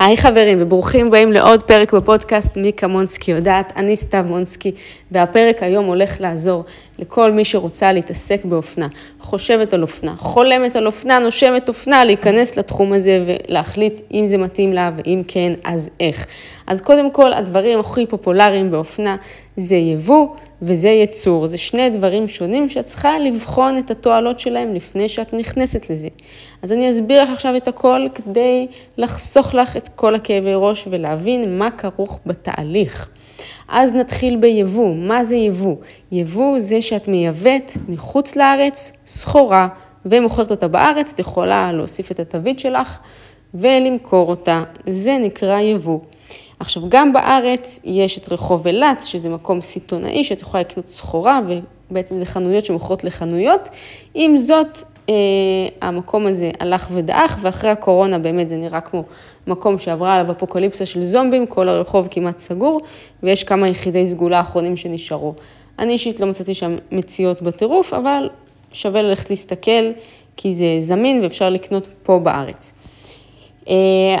היי חברים וברוכים הבאים לעוד פרק בפודקאסט מיקה מונסקי יודעת, אני סתיו מונסקי והפרק היום הולך לעזור לכל מי שרוצה להתעסק באופנה, חושבת על אופנה, חולמת על אופנה, נושמת אופנה, להיכנס לתחום הזה ולהחליט אם זה מתאים לה ואם כן אז איך. אז קודם כל הדברים הכי פופולריים באופנה זה יבוא וזה ייצור, זה שני דברים שונים שאת צריכה לבחון את התועלות שלהם לפני שאת נכנסת לזה. אז אני אסביר לך עכשיו את הכל כדי לחסוך לך את כל הכאבי ראש ולהבין מה כרוך בתהליך. אז נתחיל ביבוא. מה זה יבוא? יבוא זה שאת מייבאת מחוץ לארץ סחורה ומוכרת אותה בארץ, את יכולה להוסיף את התווית שלך ולמכור אותה. זה נקרא יבוא. עכשיו, גם בארץ יש את רחוב אילת, שזה מקום סיטונאי, שאת יכולה לקנות סחורה, ובעצם זה חנויות שמוכרות לחנויות. עם זאת, אה, המקום הזה הלך ודעך, ואחרי הקורונה באמת זה נראה כמו מקום שעברה עליו אפוקליפסה של זומבים, כל הרחוב כמעט סגור, ויש כמה יחידי סגולה אחרונים שנשארו. אני אישית לא מצאתי שם מציאות בטירוף, אבל שווה ללכת להסתכל, כי זה זמין ואפשר לקנות פה בארץ. אה,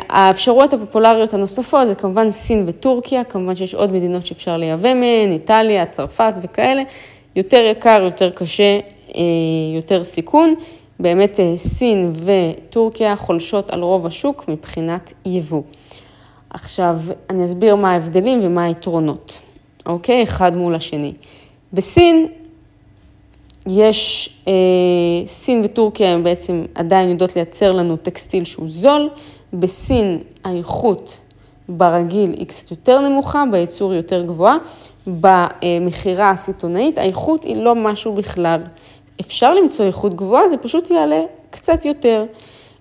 האפשרויות הפופולריות הנוספות זה כמובן סין וטורקיה, כמובן שיש עוד מדינות שאפשר לייבא מהן, איטליה, צרפת וכאלה, יותר יקר, יותר קשה, אה, יותר סיכון. באמת אה, סין וטורקיה חולשות על רוב השוק מבחינת יבוא. עכשיו, אני אסביר מה ההבדלים ומה היתרונות, אוקיי? אחד מול השני. בסין יש, אה, סין וטורקיה הם בעצם עדיין יודעות לייצר לנו טקסטיל שהוא זול. בסין האיכות ברגיל היא קצת יותר נמוכה, בייצור יותר גבוהה. במכירה הסיטונאית האיכות היא לא משהו בכלל. אפשר למצוא איכות גבוהה, זה פשוט יעלה קצת יותר.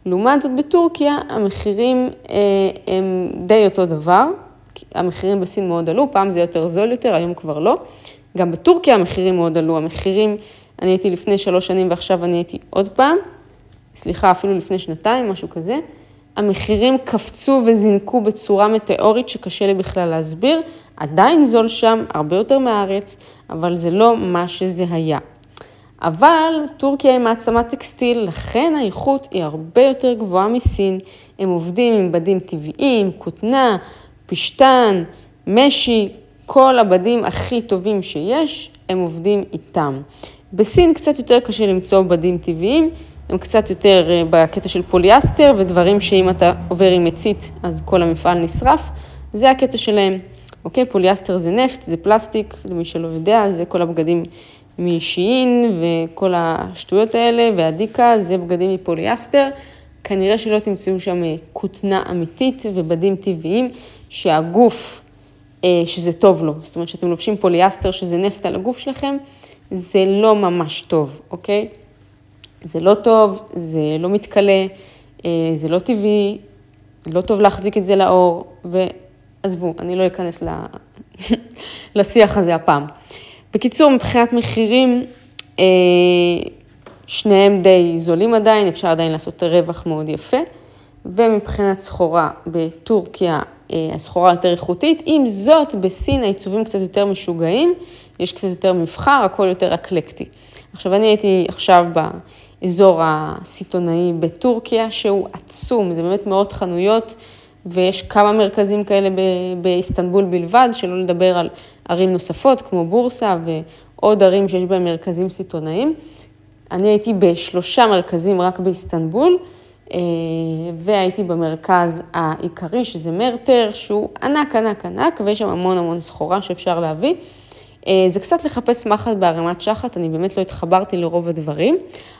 לעומת זאת בטורקיה המחירים אה, הם די אותו דבר, המחירים בסין מאוד עלו, פעם זה יותר זול יותר, היום כבר לא. גם בטורקיה המחירים מאוד עלו, המחירים, אני הייתי לפני שלוש שנים ועכשיו אני הייתי עוד פעם, סליחה, אפילו לפני שנתיים, משהו כזה. המחירים קפצו וזינקו בצורה מטאורית שקשה לי בכלל להסביר, עדיין זול שם, הרבה יותר מהארץ, אבל זה לא מה שזה היה. אבל טורקיה היא מעצמת טקסטיל, לכן האיכות היא הרבה יותר גבוהה מסין. הם עובדים עם בדים טבעיים, כותנה, פשטן, משי, כל הבדים הכי טובים שיש, הם עובדים איתם. בסין קצת יותר קשה למצוא בדים טבעיים, הם קצת יותר אה, בקטע של פוליאסטר ודברים שאם אתה עובר עם מצית אז כל המפעל נשרף, זה הקטע שלהם. אוקיי, פוליאסטר זה נפט, זה פלסטיק, למי שלא יודע, זה כל הבגדים משין וכל השטויות האלה, והדיקה זה בגדים מפוליאסטר. כנראה שלא תמצאו שם אה, כותנה אמיתית ובדים טבעיים, שהגוף, אה, שזה טוב לו. זאת אומרת, שאתם לובשים פוליאסטר, שזה נפט על הגוף שלכם, זה לא ממש טוב, אוקיי? זה לא טוב, זה לא מתכלה, אה, זה לא טבעי, לא טוב להחזיק את זה לאור, ועזבו, אני לא אכנס לשיח הזה הפעם. בקיצור, מבחינת מחירים, אה, שניהם די זולים עדיין, אפשר עדיין לעשות רווח מאוד יפה. ומבחינת סחורה בטורקיה, אה, הסחורה יותר איכותית. עם זאת, בסין העיצובים קצת יותר משוגעים, יש קצת יותר מבחר, הכל יותר אקלקטי. עכשיו, אני הייתי עכשיו באזור הסיטונאי בטורקיה, שהוא עצום, זה באמת מאות חנויות, ויש כמה מרכזים כאלה באיסטנבול בלבד, שלא לדבר על ערים נוספות כמו בורסה ועוד ערים שיש בהם מרכזים סיטונאיים. אני הייתי בשלושה מרכזים רק באיסטנבול, אה, והייתי במרכז העיקרי, שזה מרטר, שהוא ענק, ענק, ענק, ויש שם המון המון סחורה שאפשר להביא. אה, זה קצת לחפש מחט בערימת שחת, אני באמת לא התחברתי לרוב הדברים,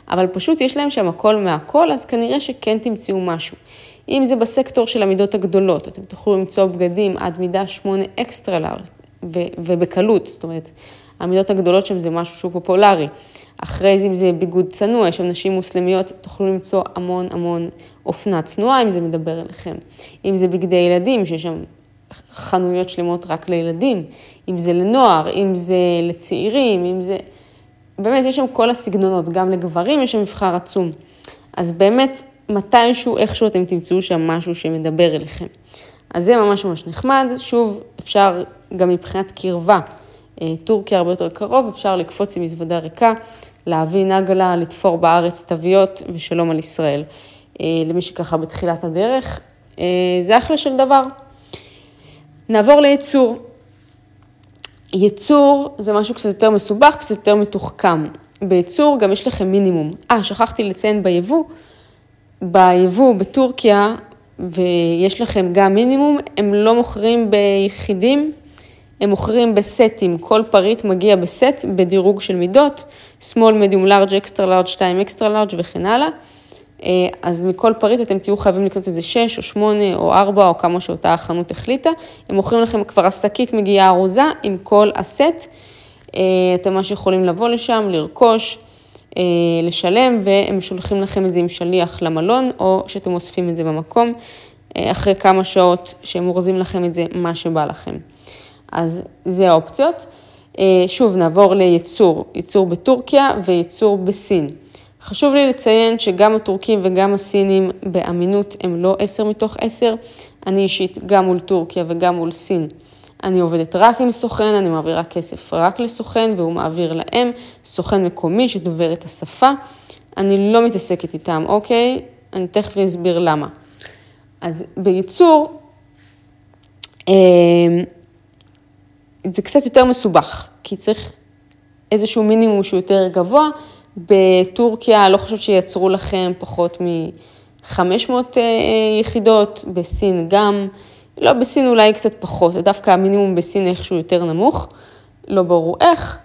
אבל פשוט יש להם שם הכל מהכל, אז כנראה שכן תמצאו משהו. אם זה בסקטור של המידות הגדולות, אתם תוכלו למצוא בגדים עד מידה 8 אקסטרה לארץ, ובקלות, זאת אומרת, המידות הגדולות שם זה משהו שהוא פופולרי. אחרי זה, אם זה ביגוד צנוע, יש שם נשים מוסלמיות, תוכלו למצוא המון המון אופנה צנועה, אם זה מדבר אליכם. אם זה בגדי ילדים, שיש שם חנויות שלמות רק לילדים, אם זה לנוער, אם זה לצעירים, אם זה... באמת, יש שם כל הסגנונות, גם לגברים יש שם מבחר עצום. אז באמת, מתישהו, איכשהו אתם תמצאו שם משהו שמדבר אליכם. אז זה ממש ממש נחמד. שוב, אפשר גם מבחינת קרבה, אה, טורקיה הרבה יותר קרוב, אפשר לקפוץ עם מזוודה ריקה, להביא נגלה, לתפור בארץ תוויות ושלום על ישראל. אה, למי שככה בתחילת הדרך, זה אחלה של דבר. נעבור לייצור. ייצור זה משהו קצת יותר מסובך, קצת יותר מתוחכם. בייצור גם יש לכם מינימום. אה, שכחתי לציין ביבוא. ביבוא בטורקיה, ויש לכם גם מינימום, הם לא מוכרים ביחידים, הם מוכרים בסטים, כל פריט מגיע בסט בדירוג של מידות, small, medium, large, extra large, 2 extra large וכן הלאה. אה, אז מכל פריט אתם תהיו חייבים לקנות איזה 6 או 8 או 4 או כמה שאותה החנות החליטה. הם מוכרים לכם כבר השקית מגיעה ארוזה עם כל הסט. אה, אתם ממש יכולים לבוא לשם, לרכוש, אה, לשלם, והם שולחים לכם את זה עם שליח למלון, או שאתם אוספים את זה במקום, אחרי כמה שעות שהם אורזים לכם את זה, מה שבא לכם. אז זה האופציות. שוב, נעבור לייצור, ייצור בטורקיה וייצור בסין. חשוב לי לציין שגם הטורקים וגם הסינים באמינות הם לא 10 מתוך 10. אני אישית גם מול טורקיה וגם מול סין. אני עובדת רק עם סוכן, אני מעבירה כסף רק לסוכן והוא מעביר להם, סוכן מקומי שדובר את השפה. אני לא מתעסקת איתם, אוקיי? אני תכף אסביר למה. אז בייצור, אמ, זה קצת יותר מסובך, כי צריך איזשהו מינימום שהוא יותר גבוה, בטורקיה, לא חושבת שייצרו לכם פחות מ-500 אה, יחידות, בסין גם, לא, בסין אולי קצת פחות, דווקא המינימום בסין איכשהו יותר נמוך, לא ברור איך.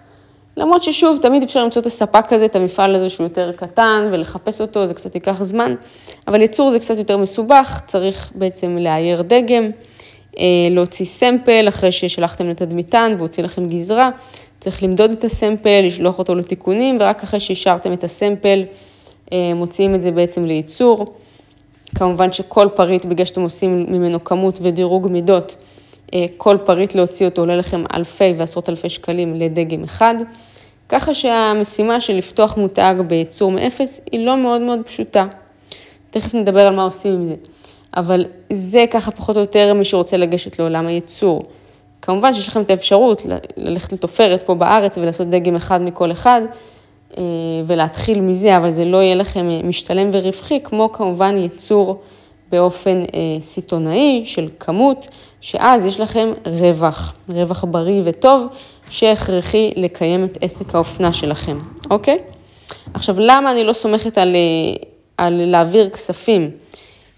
למרות ששוב, תמיד אפשר למצוא את הספק הזה, את המפעל הזה שהוא יותר קטן, ולחפש אותו, זה קצת ייקח זמן, אבל ייצור זה קצת יותר מסובך, צריך בעצם לאייר דגם, אה, להוציא sample אחרי ששלחתם לתדמיתן והוציא לכם גזרה, צריך למדוד את ה sample, לשלוח אותו לתיקונים, ורק אחרי שאישרתם את ה sample, אה, מוציאים את זה בעצם לייצור. כמובן שכל פריט, בגלל שאתם עושים ממנו כמות ודירוג מידות, אה, כל פריט להוציא אותו עולה לכם אלפי ועשרות אלפי שקלים לדגם אחד. ככה שהמשימה של לפתוח מותג בייצור מאפס היא לא מאוד מאוד פשוטה. תכף נדבר על מה עושים עם זה. אבל זה ככה פחות או יותר מי שרוצה לגשת לעולם הייצור. כמובן שיש לכם את האפשרות ללכת לתופרת פה בארץ ולעשות דגם אחד מכל אחד אה, ולהתחיל מזה, אבל זה לא יהיה לכם אה, משתלם ורווחי, כמו כמובן ייצור באופן אה, סיטונאי של כמות, שאז יש לכם רווח, רווח בריא וטוב, שהכרחי לקיים את עסק האופנה שלכם, אוקיי? עכשיו, למה אני לא סומכת על, על להעביר כספים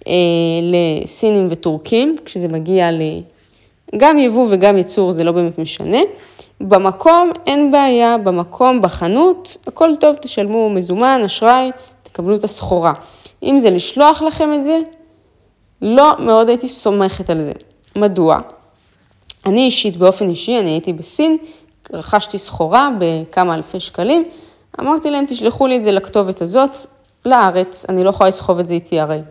אה, לסינים וטורקים, כשזה מגיע ל... גם יבוא וגם ייצור זה לא באמת משנה. במקום אין בעיה, במקום, בחנות, הכל טוב, תשלמו מזומן, אשראי, תקבלו את הסחורה. אם זה לשלוח לכם את זה, לא מאוד הייתי סומכת על זה. מדוע? אני אישית, באופן אישי, אני הייתי בסין, רכשתי סחורה בכמה אלפי שקלים, אמרתי להם, תשלחו לי את זה לכתובת הזאת, לארץ, אני לא יכולה לסחוב את זה איתי הרי.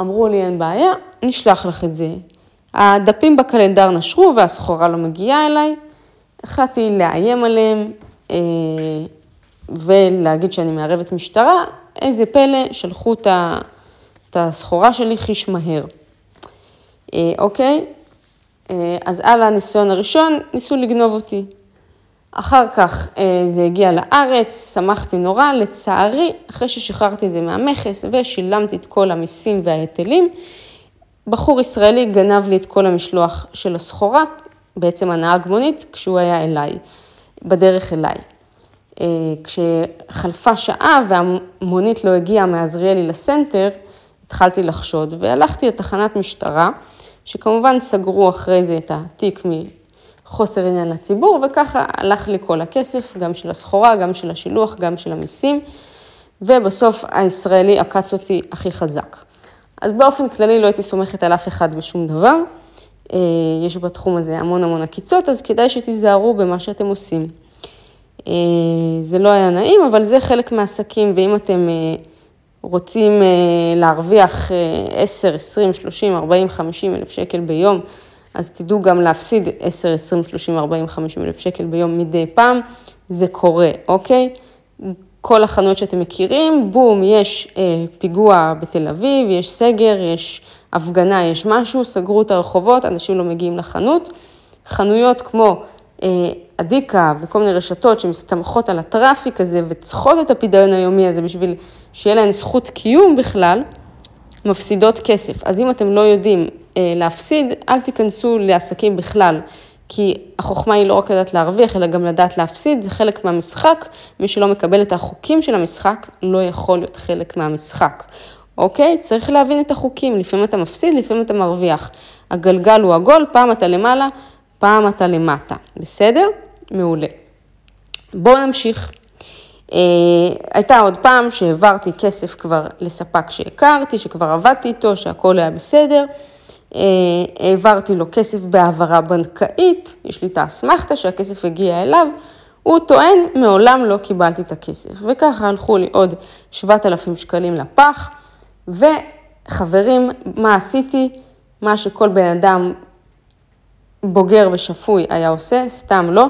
אמרו לי, אין בעיה, נשלח לך את זה. הדפים בקלנדר נשרו והסחורה לא מגיעה אליי. החלטתי לאיים עליהם אה, ולהגיד שאני מערבת משטרה. איזה פלא, שלחו את הסחורה שלי חיש מהר. אה, אוקיי? אה, אז על הניסיון הראשון ניסו לגנוב אותי. אחר כך זה הגיע לארץ, שמחתי נורא, לצערי, אחרי ששחררתי את זה מהמכס ושילמתי את כל המיסים וההיטלים, בחור ישראלי גנב לי את כל המשלוח של הסחורה, בעצם הנהג מונית, כשהוא היה אליי, בדרך אליי. אה, כשחלפה שעה והמונית לא הגיעה מעזריאלי לסנטר, התחלתי לחשוד והלכתי לתחנת משטרה, שכמובן סגרו אחרי זה את התיק מחוסר עניין לציבור, וככה הלך לי כל הכסף, גם של הסחורה, גם של השילוח, גם של המיסים, ובסוף הישראלי עקץ אותי הכי חזק. אז באופן כללי לא הייתי סומכת על אף אחד ושום דבר. אה, יש בתחום הזה המון המון עקיצות, אז כדאי שתיזהרו במה שאתם עושים. אה, זה לא היה נעים, אבל זה חלק מהעסקים, ואם אתם אה, רוצים להרוויח 10, 20, 30, 40, 50 אלף שקל ביום, אז תדעו גם להפסיד 10, 20, 30, 40, 50 אלף שקל ביום מדי פעם, זה קורה, אוקיי? כל החנויות שאתם מכירים, בום, יש אה, פיגוע בתל אביב, יש סגר, יש הפגנה, יש משהו, סגרו את הרחובות, אנשים לא מגיעים לחנות. חנויות כמו אה, אדיקה וכל מיני רשתות שמסתמכות על הטראפיק הזה וצריכות את הפדיון היומי הזה בשביל שיהיה להן זכות קיום בכלל, מפסידות כסף. אז אם אתם לא יודעים אה, להפסיד, אל תיכנסו לעסקים בכלל. כי החוכמה היא לא רק לדעת להרוויח, אלא גם לדעת להפסיד, זה חלק מהמשחק. מי שלא מקבל את החוקים של המשחק, לא יכול להיות חלק מהמשחק. אוקיי? צריך להבין את החוקים, לפעמים אתה מפסיד, לפעמים אתה מרוויח. הגלגל הוא עגול, פעם אתה למעלה, פעם אתה למטה. בסדר? מעולה. בואו נמשיך. אה, הייתה עוד פעם שהעברתי כסף כבר לספק שהכרתי, שכבר עבדתי איתו, שהכל היה בסדר. אה, העברתי לו כסף בהעברה בנקאית, יש לי את האסמכתה שהכסף הגיע אליו, הוא טוען, מעולם לא קיבלתי את הכסף. וככה הלכו לי עוד 7,000 שקלים לפח, וחברים, מה עשיתי? מה שכל בן אדם בוגר ושפוי היה עושה, סתם לא.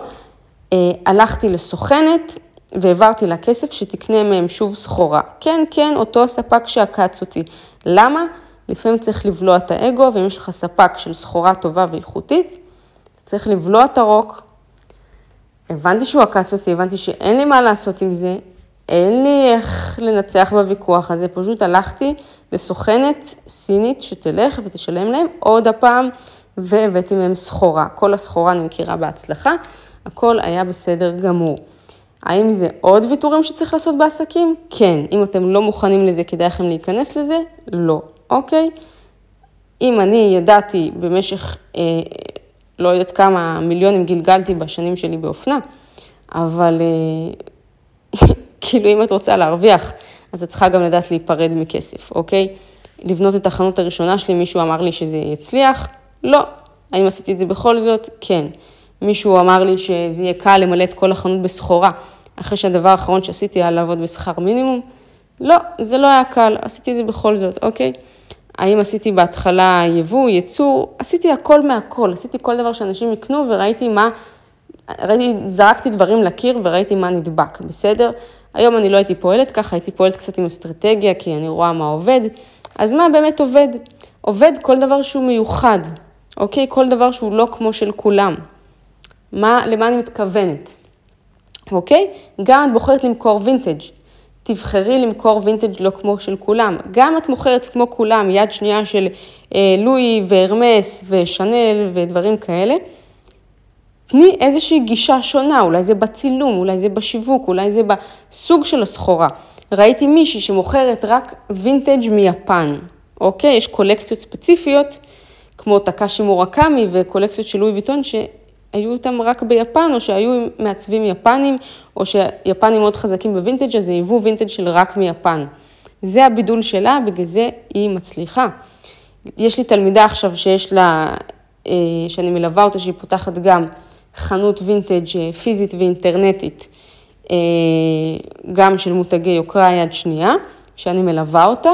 אה, הלכתי לסוכנת והעברתי לה כסף שתקנה מהם שוב סחורה. כן, כן, אותו ספק שעקץ אותי. למה? לפעמים צריך לבלוע את האגו, ואם יש לך ספק של סחורה טובה ואיכותית, צריך לבלוע את הרוק. הבנתי שהוא עקץ אותי, הבנתי שאין לי מה לעשות עם זה, אין לי איך לנצח בוויכוח הזה, פשוט הלכתי לסוכנת סינית שתלך ותשלם להם עוד הפעם, והבאתי מהם סחורה. כל הסחורה נמכרה בהצלחה, הכל היה בסדר גמור. האם זה עוד ויתורים שצריך לעשות בעסקים? כן. אם אתם לא מוכנים לזה, כדאי לכם להיכנס לזה? לא. אוקיי? אם אני ידעתי במשך, אה, לא יודעת כמה מיליונים גלגלתי בשנים שלי באופנה, אבל אה, כאילו אם את רוצה להרוויח, אז את צריכה גם לדעת להיפרד מכסף, אוקיי? לבנות את החנות הראשונה שלי, מישהו אמר לי שזה יצליח? לא. האם עשיתי את זה בכל זאת? כן. מישהו אמר לי שזה יהיה קל למלא את כל החנות בסחורה, אחרי שהדבר האחרון שעשיתי היה לעבוד בשכר מינימום? לא, זה לא היה קל, עשיתי את זה בכל זאת, אוקיי? האם עשיתי בהתחלה יבוא, ייצור? עשיתי הכל מהכל, עשיתי כל דבר שאנשים יקנו וראיתי מה, ראיתי, זרקתי דברים לקיר וראיתי מה נדבק, בסדר? היום אני לא הייתי פועלת ככה, הייתי פועלת קצת עם אסטרטגיה, כי אני רואה מה עובד. אז מה באמת עובד? עובד כל דבר שהוא מיוחד, אוקיי? כל דבר שהוא לא כמו של כולם. מה, למה אני מתכוונת, אוקיי? גם את בוחרת למכור וינטג'. תבחרי למכור וינטג' לא כמו של כולם. גם את מוכרת כמו כולם, יד שנייה של אה, לואי והרמס ושנל ודברים כאלה. תני איזושהי גישה שונה, אולי זה בצילום, אולי זה בשיווק, אולי זה בסוג של הסחורה. ראיתי מישהי שמוכרת רק וינטג' מיפן, אוקיי? יש קולקציות ספציפיות, כמו טקאשי מורקמי וקולקציות של Louis Vuitton, שהיו אותם רק ביפן, או שהיו מעצבים יפנים, או שיפנים מאוד חזקים בווינטג', אז זה יבוא וינטג' של רק מיפן. זה הבידול שלה, בגלל זה היא מצליחה. יש לי תלמידה עכשיו שיש לה, אה, שאני מלווה אותה, שהיא פותחת גם חנות וינטג' אה, פיזית ואינטרנטית, אה, גם של מותגי יוקרה יד שנייה, שאני מלווה אותה,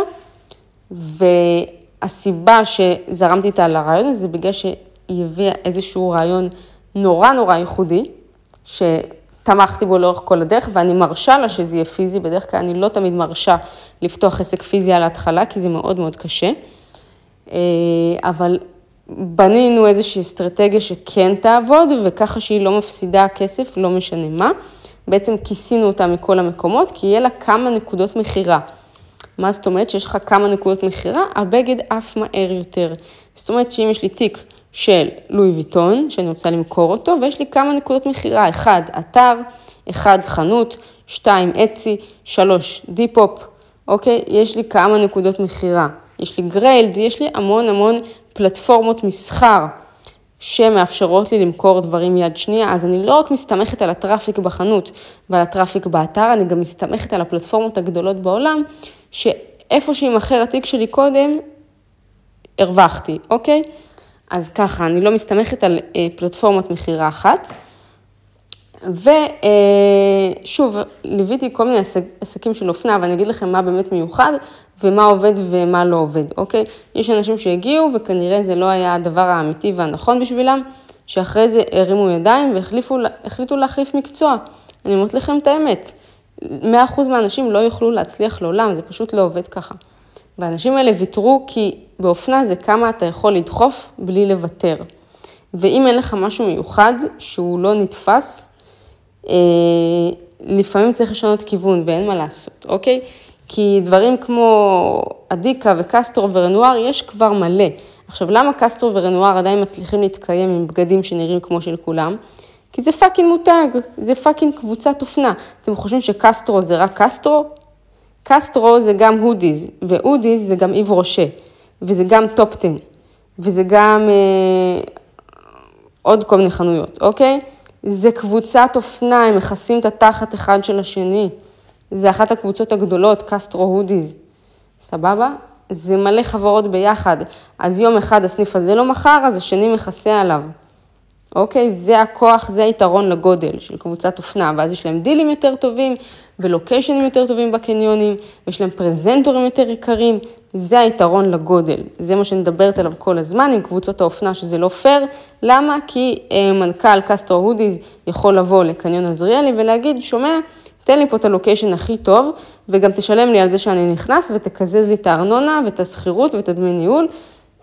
והסיבה שזרמתי איתה על הרעיון הזה, זה בגלל שהיא הביאה איזשהו רעיון נורא נורא ייחודי, שתמכתי בו לאורך כל הדרך, ואני מרשה לה שזה יהיה פיזי, בדרך כלל אני לא תמיד מרשה לפתוח עסק פיזי על ההתחלה, כי זה מאוד מאוד קשה. אה, אבל בנינו איזושהי אסטרטגיה שכן תעבוד, וככה שהיא לא מפסידה כסף, לא משנה מה. בעצם כיסינו אותה מכל המקומות, כי יהיה לה כמה נקודות מכירה. מה זאת אומרת? שיש לך כמה נקודות מכירה, הבגד עף מהר יותר. זאת אומרת שאם יש לי תיק של לואי ויטון, שאני רוצה למכור אותו, ויש לי כמה נקודות מכירה, אחד, אתר, אחד, חנות, שתיים, Etsy, שלוש, Depop, אוקיי? יש לי כמה נקודות מכירה. יש לי Grailed, יש לי המון המון פלטפורמות מסחר שמאפשרות לי למכור דברים יד שנייה, אז אני לא רק מסתמכת על ה traffic בחנות ועל ה traffic באתר, אני גם מסתמכת על הפלטפורמות הגדולות בעולם, שאיפה שימכר התיק שלי קודם, הרווחתי, אוקיי? אז ככה, אני לא מסתמכת על אה, פלטפורמת מכירה אחת. ושוב, ליוויתי כל מיני עסקים של אופנה, ואני אגיד לכם מה באמת מיוחד ומה עובד ומה לא עובד, אוקיי? יש אנשים שהגיעו וכנראה זה לא היה הדבר האמיתי והנכון בשבילם, שאחרי זה הרימו ידיים והחליטו להחליף מקצוע. אני אומרת לכם את האמת, 100% מהאנשים לא יוכלו להצליח לעולם, זה פשוט לא עובד ככה. והאנשים האלה ויתרו כי באופנה זה כמה אתה יכול לדחוף בלי לוותר. ואם אין לך משהו מיוחד שהוא לא נתפס, אה, לפעמים צריך לשנות כיוון ואין מה לעשות, אוקיי? כי דברים כמו אדיקה וקסטרו ורנואר יש כבר מלא. עכשיו, למה קסטרו ורנואר עדיין מצליחים להתקיים עם בגדים שנראים כמו של כולם? כי זה fucking מותג, זה fucking קבוצת אופנה. אתם חושבים שקסטרו זה רק קסטרו? קסטרו זה גם הודיז, והודיז זה גם Yves Rocher, וזה גם Top 10, וזה גם אה, עוד כל מיני חנויות, אוקיי? זה קבוצת אופנה, הם מכסים את התחת אחד של השני. זה אחת הקבוצות הגדולות, קסטרו הודיז. סבבה? זה מלא חברות ביחד. אז יום אחד הסניף הזה לא מכר, אז השני מכסה עליו. אוקיי? זה הכוח, זה היתרון לגודל של קבוצת אופנה, ואז יש להם דילים יותר טובים ולוקיישנים יותר טובים בקניונים, ויש להם פרזנטורים יותר יקרים, זה היתרון לגודל. זה מה שאני מדברת עליו כל הזמן עם קבוצות האופנה, שזה לא פייר. למה? כי אה, מנכ"ל קסטרו הודיז יכול לבוא לקניון עזריאלי ולהגיד, שומע, תן לי פה את הלוקיישן הכי טוב, וגם תשלם לי על זה שאני נכנס ותקזז לי את הארנונה ואת השכירות ואת הדמי ניהול.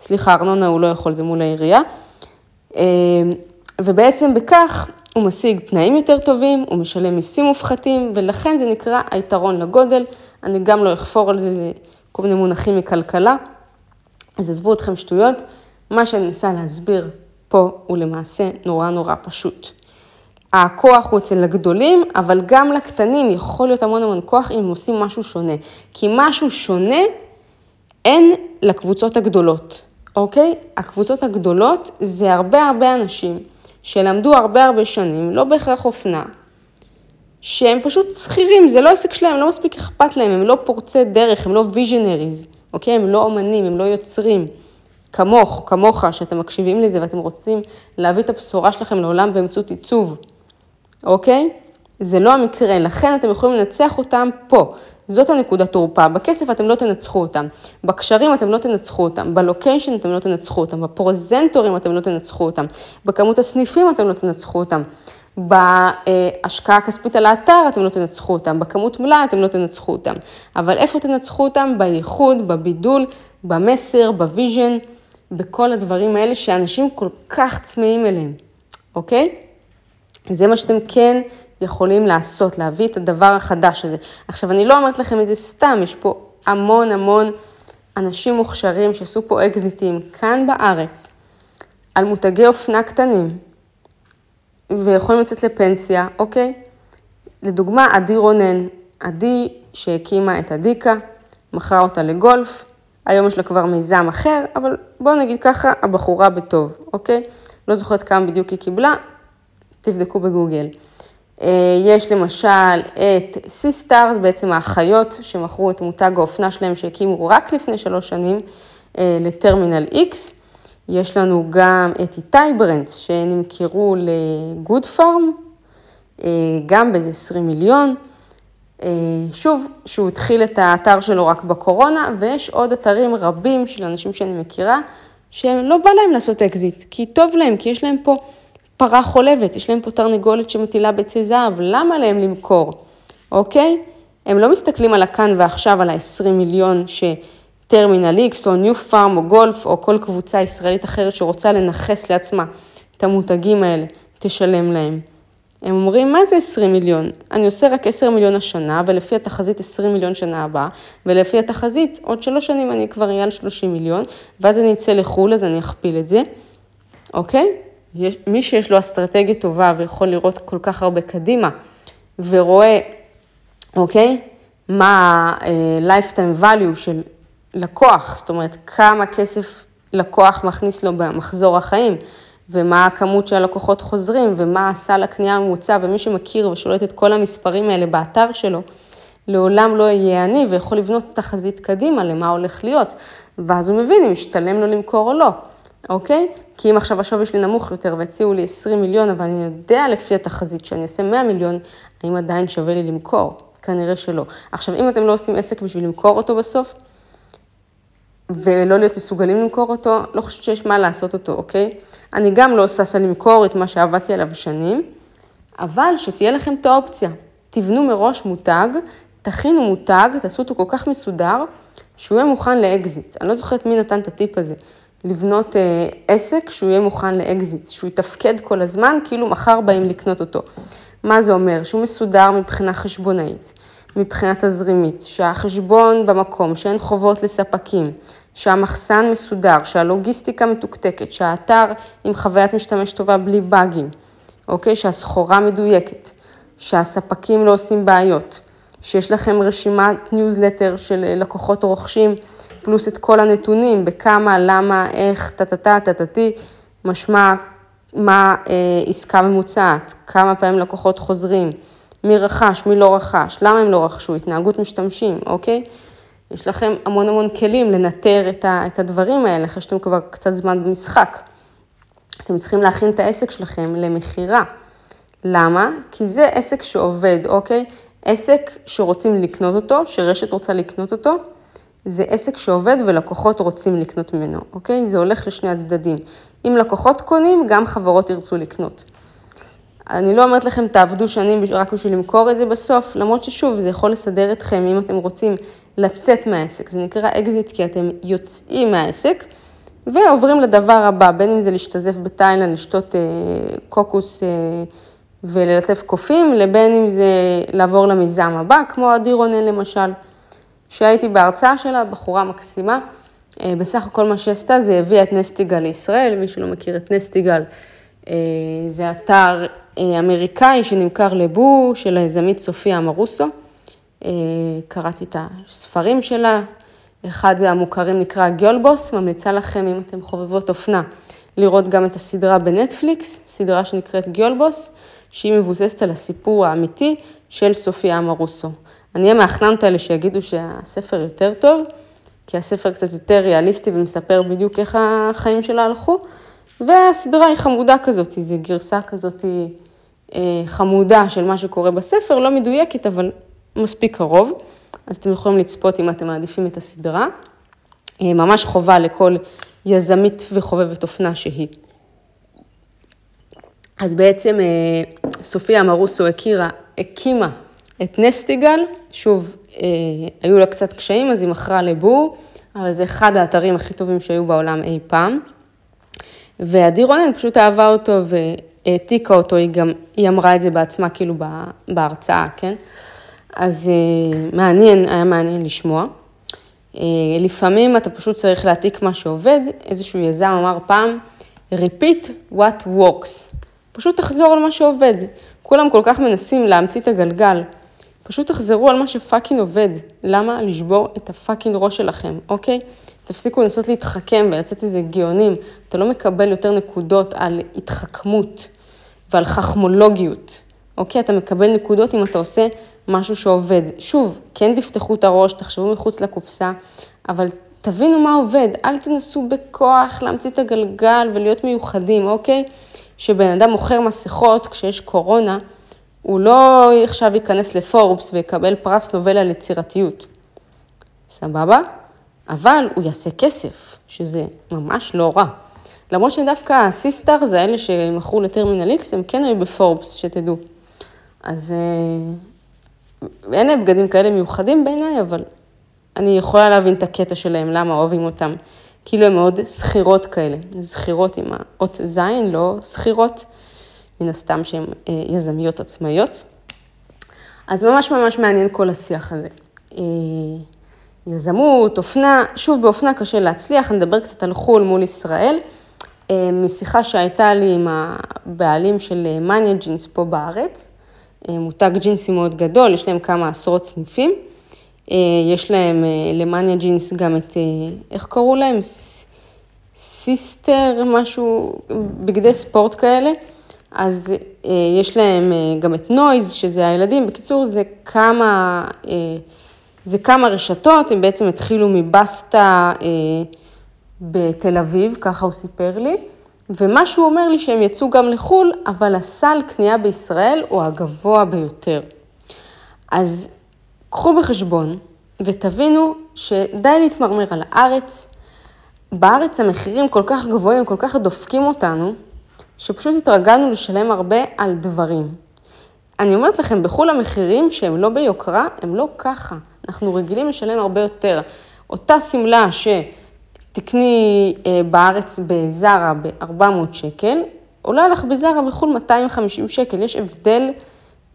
סליחה, ארנונה הוא לא יכול, זה מול העירייה. אה, ובעצם בכך הוא משיג תנאים יותר טובים, הוא משלם מיסים מופחתים, ולכן זה נקרא היתרון לגודל. אני גם לא אחפור על זה, זה כל מיני מונחים מכלכלה. אז עזבו אתכם שטויות. מה שאני מנסה להסביר פה הוא למעשה נורא נורא פשוט. הכוח הוא אצל הגדולים, אבל גם לקטנים יכול להיות המון המון כוח אם הם עושים משהו שונה. כי משהו שונה אין לקבוצות הגדולות, אוקיי? הקבוצות הגדולות זה הרבה הרבה אנשים שלמדו הרבה הרבה שנים, לא בהכרח אופנה, שהם פשוט שכירים, זה לא עסק שלהם, לא מספיק אכפת להם, הם לא פורצי דרך, הם לא ויז'נריז, אוקיי? הם לא אומנים, הם לא יוצרים. כמוך, כמוך, שאתם מקשיבים לזה ואתם רוצים להביא את הבשורה שלכם לעולם באמצעות עיצוב, אוקיי? זה לא המקרה, לכן אתם יכולים לנצח אותם פה. זאת הנקודת תורפה. בכסף אתם לא תנצחו אותם, בקשרים אתם לא תנצחו אותם, בלוקיישן אתם לא תנצחו אותם, בפרוזנטורים אתם לא תנצחו אותם, בכמות הסניפים אתם לא תנצחו אותם. בהשקעה הכספית על האתר אתם לא תנצחו אותם, בכמות מלאי אתם לא תנצחו אותם. אבל איפה תנצחו אותם? בייחוד, בבידול, במסר, ב vision, בכל הדברים האלה שאנשים כל כך צמאים אליהם, אוקיי? זה מה שאתם כן יכולים לעשות, להביא את הדבר החדש הזה. עכשיו, אני לא אומרת לכם את זה סתם, יש פה המון המון אנשים מוכשרים שעשו פה אקזיטים כאן בארץ, על מותגי אופנה קטנים, ויכולים לצאת לפנסיה, אוקיי? לדוגמה, עדי רונן, עדי שהקימה את אדיקה, מכרה אותה לגולף, היום יש לה כבר מיזם אחר, אבל בואו נגיד ככה, הבחורה בטוב, אוקיי? לא זוכרת כמה בדיוק היא קיבלה, תבדקו בגוגל. אה, יש למשל את Sisters, בעצם האחיות שמכרו את מותג האופנה שלהם שהקימו רק לפני שלוש שנים אה, ל Terminal X. יש לנו גם את איתי Brands שנמכרו ל Good Pharm, אה, גם באיזה 20 מיליון. שוב, שהוא התחיל את האתר שלו רק בקורונה, ויש עוד אתרים רבים של אנשים שאני מכירה, שהם לא בא להם לעשות אקזיט, כי טוב להם, כי יש להם פה פרה חולבת, יש להם פה תרנגולת שמטילה ביצי זהב, למה להם למכור, אוקיי? הם לא מסתכלים על הכאן ועכשיו, על ה-20 מיליון שטרמינל X או ניו פארם או גולף או כל קבוצה ישראלית אחרת שרוצה לנכס לעצמה את המותגים האלה, תשלם להם. הם אומרים, מה זה 20 מיליון? אני עושה רק 10 מיליון השנה, ולפי התחזית 20 מיליון שנה הבאה, ולפי התחזית עוד שלוש שנים אני כבר אהיה על 30 מיליון, ואז אני אצא לחו"ל, אז אני אכפיל את זה, אוקיי? יש, מי שיש לו אסטרטגיה טובה ויכול לראות כל כך הרבה קדימה, ורואה, אוקיי, מה ה-lifetime value של לקוח, זאת אומרת, כמה כסף לקוח מכניס לו במחזור החיים, ומה הכמות שהלקוחות חוזרים, ומה הסל הקנייה הממוצע, ומי שמכיר ושולט את כל המספרים האלה באתר שלו, לעולם לא יהיה עני ויכול לבנות תחזית קדימה למה הולך להיות, ואז הוא מבין אם משתלם לו למכור או לא. אוקיי? כי אם עכשיו השווי שלי נמוך יותר והציעו לי 20 מיליון, אבל אני יודע לפי התחזית שאני אעשה 100 מיליון, האם עדיין שווה לי למכור? כנראה שלא. עכשיו, אם אתם לא עושים עסק בשביל למכור אותו בסוף, ולא להיות מסוגלים למכור אותו, לא חושבת שיש מה לעשות אותו, אוקיי? אני גם לא ששה למכור את מה שעבדתי עליו שנים, אבל שתהיה לכם את האופציה. תבנו מראש מותג, תכינו מותג, תעשו אותו כל כך מסודר, שהוא יהיה מוכן לאקזיט. אני לא זוכרת מי נתן את הטיפ הזה. לבנות אה, עסק שהוא יהיה מוכן לאקזיט, שהוא יתפקד כל הזמן, כאילו מחר באים לקנות אותו. מה זה אומר? שהוא מסודר מבחינה חשבונאית, מבחינה תזרימית, שהחשבון במקום, שאין חובות לספקים, שהמחסן מסודר, שהלוגיסטיקה מתוקתקת, שהאתר עם חוויית משתמש טובה בלי באגים, אוקיי? שהסחורה מדויקת, שהספקים לא עושים בעיות, שיש לכם רשימת ניוזלטר של לקוחות רוכשים, פלוס את כל הנתונים, בכמה, למה, איך, טה-טה-טה, טה-טה-טי, משמע מה אה, עסקה ממוצעת, כמה פעמים לקוחות חוזרים, מי רכש, מי לא רכש, למה הם לא רכשו, התנהגות משתמשים, אוקיי? יש לכם המון המון כלים לנטר את, ה, את הדברים האלה, אחרי שאתם כבר קצת זמן במשחק. אתם צריכים להכין את העסק שלכם למכירה. למה? כי זה עסק שעובד, אוקיי? עסק שרוצים לקנות אותו, שרשת רוצה לקנות אותו, זה עסק שעובד ולקוחות רוצים לקנות ממנו, אוקיי? זה הולך לשני הצדדים. אם לקוחות קונים, גם חברות ירצו לקנות. אני לא אומרת לכם, תעבדו שנים רק בשביל למכור את זה בסוף, למרות ששוב, זה יכול לסדר אתכם אם אתם רוצים לצאת מהעסק. זה נקרא אקזיט כי אתם יוצאים מהעסק ועוברים לדבר הבא, בין אם זה להשתזף בתאילנד, לשתות אה, קוקוס אה, וללטף קופים, לבין אם זה לעבור למיזם הבא, כמו עדי רונן למשל, שהייתי בהרצאה שלה, בחורה מקסימה. אה, בסך הכל מה שעשתה זה הביאה את נסטיגל לישראל, מי שלא מכיר את נסטיגל, אה, זה אתר אה, אמריקאי שנמכר לבו של היזמית סופיה אמרוסו. קראתי את הספרים שלה, אחד המוכרים נקרא גיולבוס, ממליצה לכם אם אתם חובבות אופנה לראות גם את הסדרה בנטפליקס, סדרה שנקראת גיולבוס, שהיא מבוססת על הסיפור האמיתי של סופיה אמרוסו. אני אהיה מהחננת האלה שיגידו שהספר יותר טוב, כי הספר קצת יותר ריאליסטי ומספר בדיוק איך החיים שלה הלכו, והסדרה היא חמודה כזאת, זו גרסה כזאת אה, חמודה של מה שקורה בספר, לא מדויקת, אבל מספיק קרוב. אז אתם יכולים לצפות אם אתם מעדיפים את הסדרה. אה, ממש חובה לכל יזמית וחובבת אופנה שהיא. אז בעצם אה, סופיה מרוסו הכירה, הקימה את נסטיגל, שוב, אה, היו לה קצת קשיים, אז היא מכרה לבור, אבל זה אחד האתרים הכי טובים שהיו בעולם אי פעם. ועדי רונן פשוט אהבה אותו והעתיקה אותו, היא גם, היא אמרה את זה בעצמה כאילו בהרצאה, כן? אז אה, מעניין, היה מעניין לשמוע. אה, לפעמים אתה פשוט צריך להעתיק מה שעובד, איזשהו יזם אמר פעם, repeat what works. פשוט תחזור על מה שעובד. כולם כל כך מנסים להמציא את הגלגל. פשוט תחזרו על מה שפאקינג עובד. למה לשבור את הפאקינג ראש שלכם, אוקיי? תפסיקו לנסות להתחכם ולצאת איזה גאונים. אתה לא מקבל יותר נקודות על התחכמות ועל חכמולוגיות, אוקיי? אתה מקבל נקודות אם אתה עושה משהו שעובד. שוב, כן תפתחו את הראש, תחשבו מחוץ לקופסה, אבל תבינו מה עובד. אל תנסו בכוח להמציא את הגלגל ולהיות מיוחדים, אוקיי? שבן אדם מוכר מסכות כשיש קורונה, הוא לא עכשיו ייכנס לפורבס ויקבל פרס נובל על יצירתיות. סבבה? אבל הוא יעשה כסף, שזה ממש לא רע. למרות שדווקא הסיסטאר זה אלה שמכרו לטרמינל איקס, הם כן היו בפורבס, שתדעו. אז אה, אין להם בגדים כאלה מיוחדים בעיניי, אבל אני יכולה להבין את הקטע שלהם, למה אוהבים אותם. כאילו הן מאוד שכירות כאלה, שכירות עם האות זין, לא שכירות. מן הסתם שהן אה, יזמיות עצמאיות. אז ממש ממש מעניין כל השיח הזה. אה, יזמות, אופנה, שוב באופנה קשה להצליח, אני אדבר קצת על חו"ל מול ישראל. אה, משיחה שהייתה לי עם הבעלים של מניה ג'ינס פה בארץ, מותג ג'ינסי מאוד גדול, יש להם כמה עשרות סניפים. יש להם ל Mania Jeans גם את, איך קראו להם? Sister, משהו, בגדי ספורט כאלה. אז אה, יש להם אה, גם את Noizz, שזה הילדים. בקיצור, זה כמה, אה, זה כמה רשתות, הם בעצם התחילו מבסטה בתל אביב, ככה הוא סיפר לי. ומה שהוא אומר לי שהם יצאו גם לחו"ל, אבל הסל קנייה בישראל הוא הגבוה ביותר. אז קחו בחשבון ותבינו שדי להתמרמר על הארץ. בארץ המחירים כל כך גבוהים, כל כך דופקים אותנו, שפשוט התרגלנו לשלם הרבה על דברים. אני אומרת לכם, בחו"ל המחירים שהם לא ביוקרה, הם לא ככה. אנחנו רגילים לשלם הרבה יותר. אותה שמלה שתקני אה, בארץ בזארה ב-400 שקל, עולה לך בזארה בחו"ל 250 שקל. יש הבדל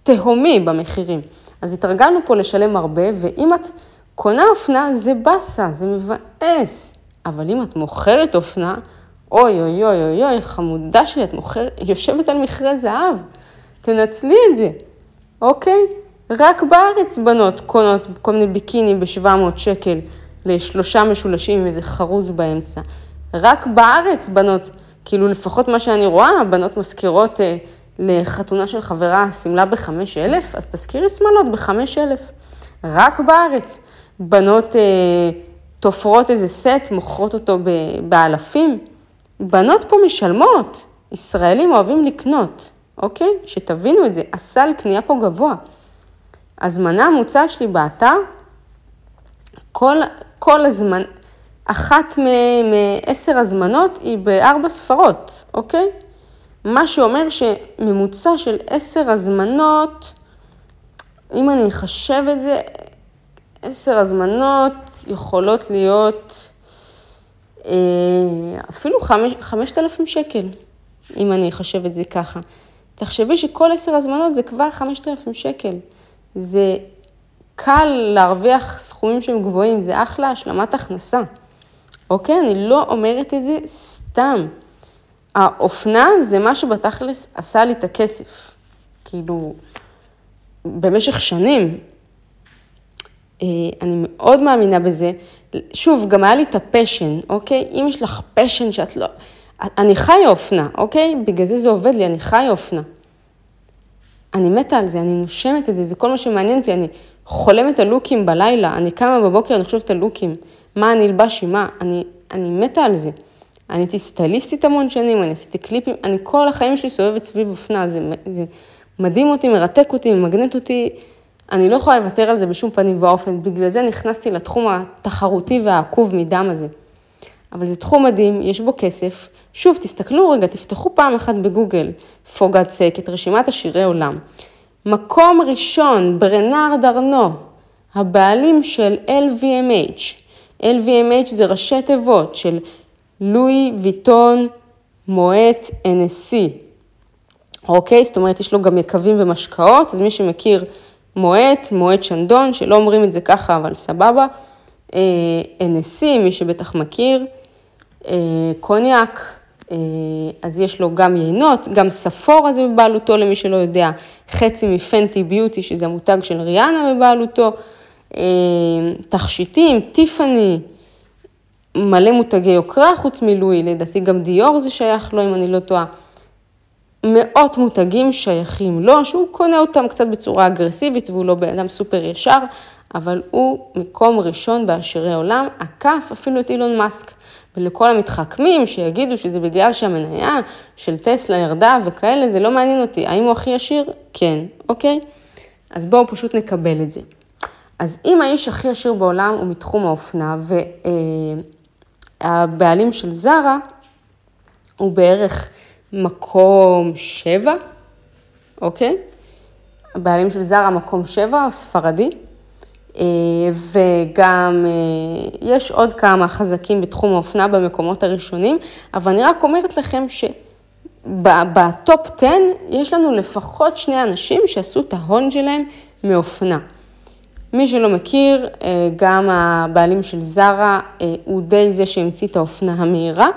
תהומי במחירים. אז התרגלנו פה לשלם הרבה, ואם את קונה אופנה, זה באסה, זה מבאס. אבל אם את מוכרת אופנה, אוי אוי אוי אוי אוי, חמודה שלי, את מוכרת, יושבת על מכרה זהב, תנצלי את זה, אוקיי? רק בארץ בנות קונות כל מיני ביקינים ב-700 שקל לשלושה משולשים עם איזה חרוז באמצע. רק בארץ בנות, כאילו לפחות מה שאני רואה, בנות מזכירות אה, לחתונה של חברה שמלה ב-5,000, אז תזכירי שמלות ב-5,000. רק בארץ. בנות אה, תופרות איזה סט, מוכרות אותו באלפים. בנות פה משלמות, ישראלים אוהבים לקנות, אוקיי? שתבינו את זה, הסל קנייה פה גבוה. הזמנה המוצעת שלי באתר, כל, כל הזמן, אחת מעשר הזמנות היא בארבע ספרות, אוקיי? מה שאומר שממוצע של עשר הזמנות, אם אני אחשב את זה, עשר הזמנות יכולות להיות אפילו חמשת אלפים שקל, אם אני אחשב את זה ככה. תחשבי שכל עשר הזמנות זה כבר חמשת אלפים שקל. זה קל להרוויח סכומים שהם גבוהים, זה אחלה השלמת הכנסה. אוקיי? אני לא אומרת את זה סתם. האופנה זה מה שבתכלס עשה לי את הכסף. כאילו, במשך שנים. אה, אני מאוד מאמינה בזה. שוב, גם היה לי את ה passion, אוקיי? אם יש לך passion שאת לא... אני חיה אופנה, אוקיי? בגלל זה זה עובד לי, אני חיה אופנה. אני מתה על זה, אני נושמת את זה, זה כל מה שמעניין אותי, אני חולמת על לוקים בלילה, אני קמה בבוקר, אני חושבת על לוקים, מה אני אלבש עם מה, אני, אני מתה על זה. אני הייתי סטייליסטית המון שנים, אני עשיתי קליפים, אני כל החיים שלי סובבת סביב אופנה, זה, זה מדהים אותי, מרתק אותי, מגנט אותי, אני לא יכולה לוותר על זה בשום פנים ואופן, בגלל זה נכנסתי לתחום התחרותי והעקוב מדם הזה. אבל זה תחום מדהים, יש בו כסף. שוב, תסתכלו רגע, תפתחו פעם אחת בגוגל, God's sake, את רשימת השירי עולם. מקום ראשון, ברנר דרנו, הבעלים של LVMH. LVMH זה ראשי תיבות של לואי ויטון מועט NSC. אוקיי? זאת אומרת, יש לו גם יקבים ומשקאות, אז מי שמכיר מועט, מועט שנדון, שלא אומרים את זה ככה, אבל סבבה. אה, NSC, מי שבטח מכיר. אה, קוניאק, אה, אז יש לו גם יינות, גם ספורה זה בבעלותו למי שלא יודע, חצי מפנטי ביוטי, שזה המותג של ריאנה בבעלותו, תכשיטים, טיפאני, מלא מותגי יוקרה חוץ מלואי, לדעתי גם דיור זה שייך לו אם אני לא טועה. מאות מותגים שייכים לו, שהוא קונה אותם קצת בצורה אגרסיבית והוא לא בן אדם סופר ישר, אבל הוא מקום ראשון בעשירי עולם, עקף אפילו את אילון מאסק. ולכל המתחכמים שיגידו שזה בגלל שהמניה של טסלה ירדה וכאלה, זה לא מעניין אותי. האם הוא הכי עשיר? כן, אוקיי? אז בואו פשוט נקבל את זה. אז אם האיש הכי עשיר בעולם הוא מתחום האופנה, והבעלים של זרה הוא בערך מקום שבע, אוקיי? הבעלים של זרה מקום שבע, ספרדי. אה, וגם אה, יש עוד כמה חזקים בתחום האופנה במקומות הראשונים, אבל אני רק אומרת לכם שבטופ 10 יש לנו לפחות שני אנשים שעשו את ההון שלהם מאופנה. מי שלא מכיר, אה, גם הבעלים של זרה הוא די זה שהמציא את האופנה המהירה.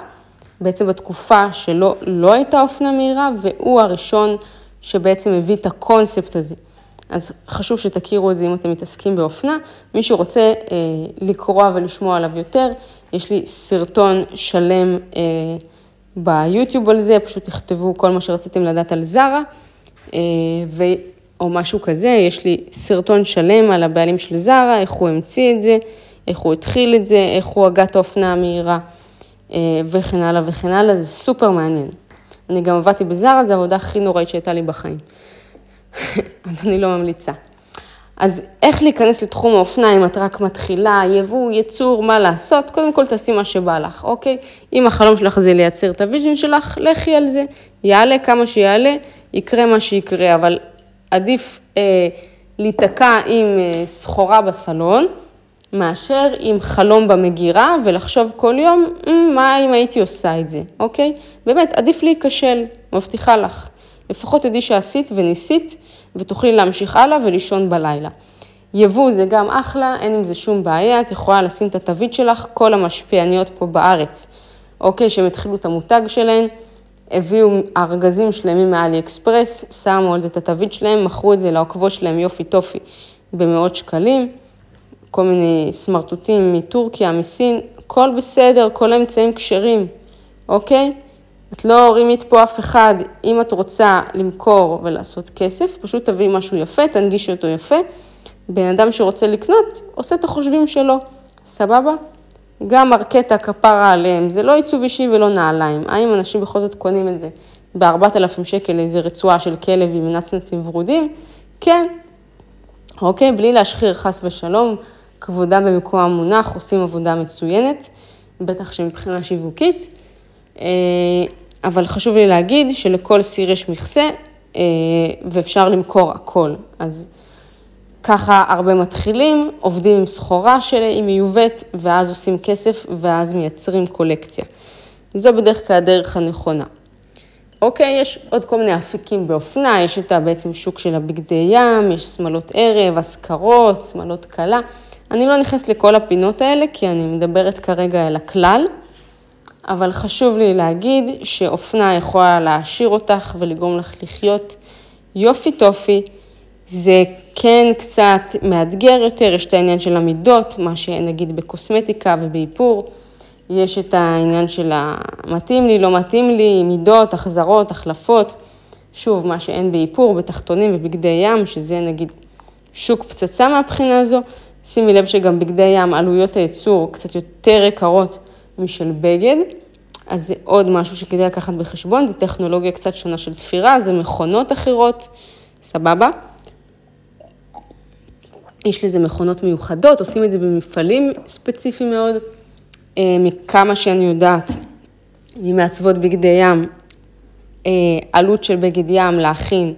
בעצם בתקופה שלו לא הייתה אופנה מהירה, והוא הראשון שבעצם הביא את הקונספט הזה. אז חשוב שתכירו את זה אם אתם מתעסקים באופנה. מי שרוצה אה, לקרוא ולשמוע עליו יותר, יש לי סרטון שלם אה, ביוטיוב על זה, פשוט תכתבו כל מה שרציתם לדעת על זרה, אה, ו... או משהו כזה, יש לי סרטון שלם על הבעלים של זרה, איך הוא המציא את זה, איך הוא התחיל את זה, איך הוא הגה את האופנה המהירה, וכן הלאה וכן הלאה, זה סופר מעניין. אני גם עבדתי בזרה, זו העבודה הכי נוראית שהייתה לי בחיים. אז אני לא ממליצה. אז איך להיכנס לתחום האופנה אם את רק מתחילה, יבוא, יצור, מה לעשות? קודם כל תעשי מה שבא לך, אוקיי? אם החלום שלך זה לייצר את ה vision שלך, לכי על זה. יעלה כמה שיעלה, יקרה מה שיקרה, אבל עדיף אה, להיתקע עם אה, סחורה בסלון, מאשר עם חלום במגירה ולחשוב כל יום, מה אם הייתי עושה את זה, אוקיי? באמת, עדיף להיכשל, מבטיחה לך. לפחות תדעי שעשית וניסית, ותוכלי להמשיך הלאה ולישון בלילה. יבוא זה גם אחלה, אין עם זה שום בעיה, את יכולה לשים את התווית שלך, כל המשפיעניות פה בארץ, אוקיי, שהם התחילו את המותג שלהן, הביאו ארגזים שלמים מאלי אקספרס, שמו על זה את התווית שלהם, מכרו את זה לעוקבות שלהם יופי טופי במאות שקלים, כל מיני סמרטוטים מטורקיה, מסין, הכל בסדר, כל האמצעים כשרים, אוקיי? את לא רימית פה אף אחד, אם את רוצה למכור ולעשות כסף, פשוט תביאי משהו יפה, תנגישי אותו יפה. בן אדם שרוצה לקנות, עושה את החושבים שלו, סבבה? גם מרקטה כפרה עליהם, זה לא עיצוב אישי ולא נעליים. האם אנשים בכל זאת קונים את זה ב-4,000 שקל איזה רצועה של כלב עם נצנצים ורודים? כן. אוקיי, בלי להשחיר חס ושלום, כבודם במקום המונח, עושים עבודה מצוינת, בטח שמבחינה שיווקית. אה, אבל חשוב לי להגיד שלכל סיר יש מכסה אה, ואפשר למכור הכל. אז ככה הרבה מתחילים, עובדים עם סחורה שהיא מיובאת, ואז עושים כסף, ואז מייצרים קולקציה. זו בדרך כלל הדרך הנכונה. אוקיי, יש עוד כל מיני אפיקים באופנה, יש את בעצם שוק של הבגדי ים, יש שמלות ערב, אזכרות, שמלות כלה. אני לא נכנסת לכל הפינות האלה, כי אני מדברת כרגע על הכלל, אבל חשוב לי להגיד שאופנה יכולה להעשיר אותך ולגרום לך לחיות יופי טופי. זה כן קצת מאתגר יותר, יש את העניין של המידות, מה שנגיד בקוסמטיקה ובאיפור, יש את העניין של המתאים לי, לא מתאים לי, מידות, החזרות, החלפות. שוב, מה שאין באיפור, בתחתונים ובגדי ים, שזה נגיד שוק פצצה מהבחינה הזו. שימי לב שגם בגדי ים, עלויות הייצור קצת יותר יקרות משל בגד, אז זה עוד משהו שכדאי לקחת בחשבון, זה טכנולוגיה קצת שונה של תפירה, זה מכונות אחרות, סבבה? יש לזה מכונות מיוחדות, עושים את זה במפעלים ספציפיים מאוד. אה, מכמה שאני יודעת, ממעצבות בגדי ים, אה, עלות של בגד ים להכין,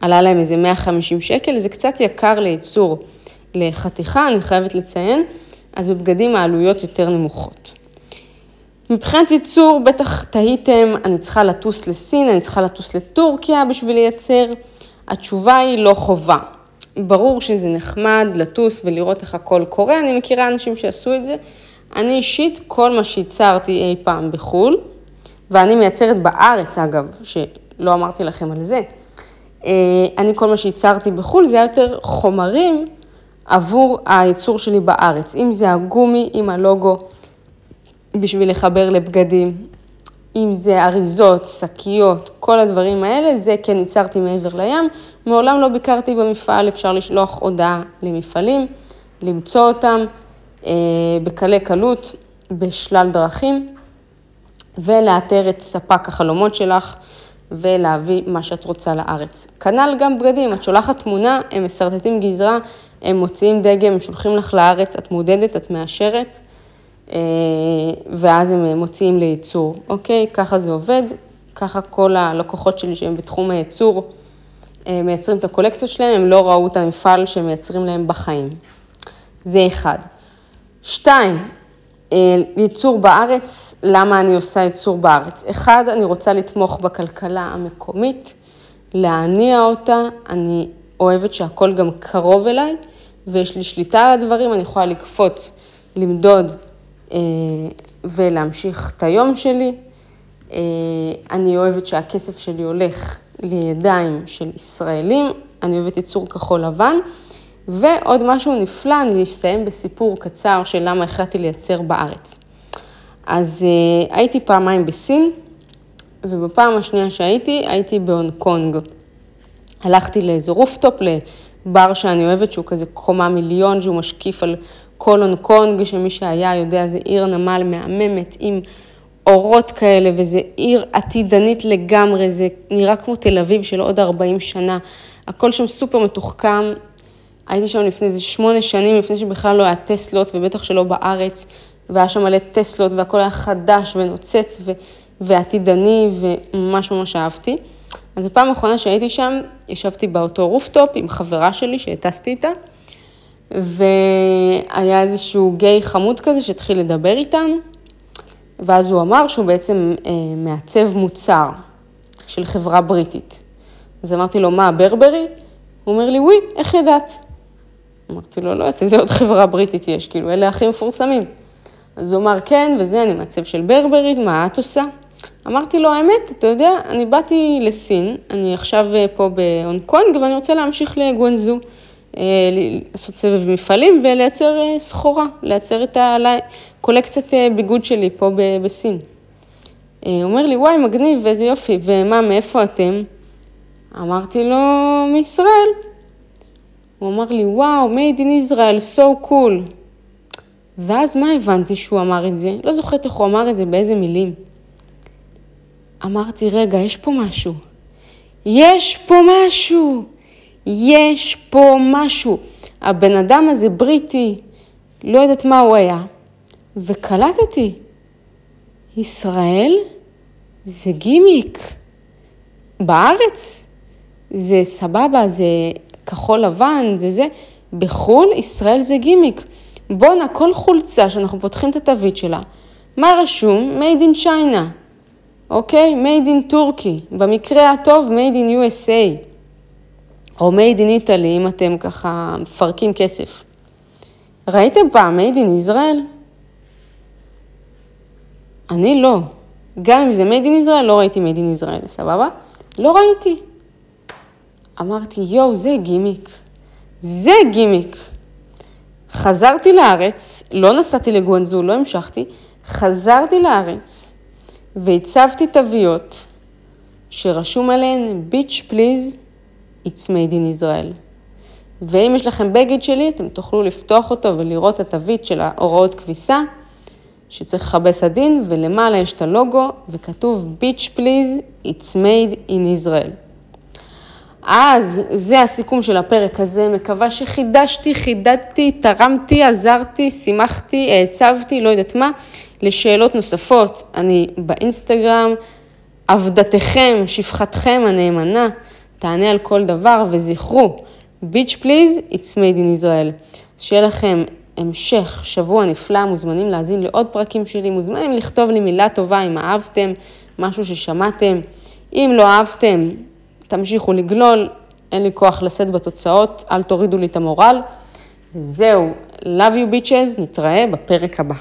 עלה להם איזה 150 שקל, זה קצת יקר לייצור לחתיכה, אני חייבת לציין, אז בבגדים העלויות יותר נמוכות. מבחינת ייצור, בטח תהיתם, אני צריכה לטוס לסין, אני צריכה לטוס לטורקיה בשביל לייצר. התשובה היא לא חובה. ברור שזה נחמד לטוס ולראות איך הכל קורה, אני מכירה אנשים שעשו את זה. אני אישית, כל מה שייצרתי אי פעם בחו"ל, ואני מייצרת בארץ אגב, שלא אמרתי לכם על זה, אה, אני כל מה שייצרתי בחו"ל זה היה יותר חומרים עבור הייצור שלי בארץ, אם זה הגומי עם הלוגו בשביל לחבר לבגדים, אם זה אריזות, שקיות, כל הדברים האלה, זה כן ייצרתי מעבר לים. מעולם לא ביקרתי במפעל, אפשר לשלוח הודעה למפעלים, למצוא אותם אה, בקלי קלות, בשלל דרכים, ולאתר את ספק החלומות שלך ולהביא מה שאת רוצה לארץ. כנ"ל גם בגדים, את שולחת תמונה, הם משרטטים גזרה, הם מוציאים דגם, הם שולחים לך לארץ, את מודדת, את מאשרת. אה, ואז הם מוציאים לייצור, אוקיי? ככה זה עובד, ככה כל הלקוחות שלי שהם בתחום הייצור אה, מייצרים את הקולקציות שלהם, הם לא ראו את המפעל שהם מייצרים להם בחיים. זה אחד. שתיים, אה, ייצור בארץ, למה אני עושה ייצור בארץ? אחד, אני רוצה לתמוך בכלכלה המקומית, להניע אותה, אני אוהבת שהכל גם קרוב אליי, ויש לי שליטה על הדברים, אני יכולה לקפוץ, למדוד אה, ולהמשיך את היום שלי. אה, אני אוהבת שהכסף שלי הולך לידיים של ישראלים, אני אוהבת ייצור כחול לבן. ועוד משהו נפלא, אני אסיים בסיפור קצר של למה החלטתי לייצר בארץ. אז uh, הייתי פעמיים בסין, ובפעם השנייה שהייתי, הייתי בהונג קונג. הלכתי לאיזה rooftop, לבר שאני אוהבת, שהוא כזה קומה מיליון, שהוא משקיף על כל הונג קונג, שמי שהיה יודע, זה עיר נמל מהממת עם אורות כאלה, וזה עיר עתידנית לגמרי, זה נראה כמו תל אביב של עוד 40 שנה. הכל שם סופר מתוחכם. הייתי שם לפני איזה שמונה שנים, לפני שבכלל לא היה טסלות, ובטח שלא בארץ, והיה שם מלא טסלות, והכל היה חדש ונוצץ ו- ועתידני, וממש ממש אהבתי. אז בפעם האחרונה שהייתי שם, ישבתי באותו רופטופ עם חברה שלי שהטסתי איתה. והיה איזשהו גיי חמוד כזה שהתחיל לדבר איתנו, ואז הוא אמר שהוא בעצם אה, מעצב מוצר של חברה בריטית. אז אמרתי לו, מה, ברברי? הוא אומר לי, וואי, איך ידעת? אמרתי לו, לא יודעת, איזה עוד חברה בריטית יש, כאילו, אלה הכי מפורסמים. אז הוא אמר, כן, וזה, אני מעצב של ברברית, מה את עושה? אמרתי לו, האמת, אתה יודע, אני באתי לסין, אני עכשיו אה, פה בהונג קונג, ואני רוצה להמשיך לגואנזו, אה, לעשות סבב מפעלים ולייצר אה, סחורה, לייצר את הקולקציית ביגוד שלי פה בסין. הוא אומר לי, וואי, מגניב, ואיזה יופי, ומה, מאיפה אתם? אמרתי לו, מישראל. הוא אמר לי, וואו, made in Israel, so cool. ואז מה הבנתי שהוא אמר את זה? לא זוכרת איך הוא אמר את זה, באיזה מילים. אמרתי, רגע, יש פה משהו. יש פה משהו. יש פה משהו. הבן אדם הזה בריטי, לא יודעת מה הוא היה, וקלטתי. ישראל זה גימיק. בארץ זה סבבה, זה כחול לבן, זה זה. בחו"ל ישראל זה גימיק. בואנה, כל חולצה שאנחנו פותחים את התווית שלה, מה רשום? made in China, אוקיי? made in Turkey, במקרה הטוב made in USA, או made in Italy, אם אתם ככה מפרקים כסף. ראיתם פעם made in Israel? אני לא. גם אם זה made in Israel, לא ראיתי made in Israel, סבבה? לא ראיתי. אמרתי, יואו, זה גימיק. זה גימיק. חזרתי לארץ, לא נסעתי לגואנזו, לא המשכתי, חזרתי לארץ והצבתי תוויות שרשום עליהן Beach Please, It's Made in Israel. ואם יש לכם בגד שלי, אתם תוכלו לפתוח אותו ולראות את התווית של ההוראות כביסה, שצריך לכבס עדין, ולמעלה יש את הלוגו, וכתוב Beach Please, It's Made in Israel. אז זה הסיכום של הפרק הזה, מקווה שחידשתי, חידדתי, תרמתי, עזרתי, שימחתי, העצבתי, לא יודעת מה. לשאלות נוספות, אני באינסטגרם, עבדתכם, שפחתכם הנאמנה, תענה על כל דבר, וזכרו, ביץ' פליז, it's made in Israel. שיהיה לכם המשך שבוע נפלא, מוזמנים להאזין לעוד פרקים שלי, מוזמנים לכתוב לי מילה טובה אם אהבתם, משהו ששמעתם. אם לא אהבתם, תמשיכו לגלול, אין לי כוח לשאת בתוצאות, אל תורידו לי את המורל. וזהו, love you bitches, נתראה בפרק הבא.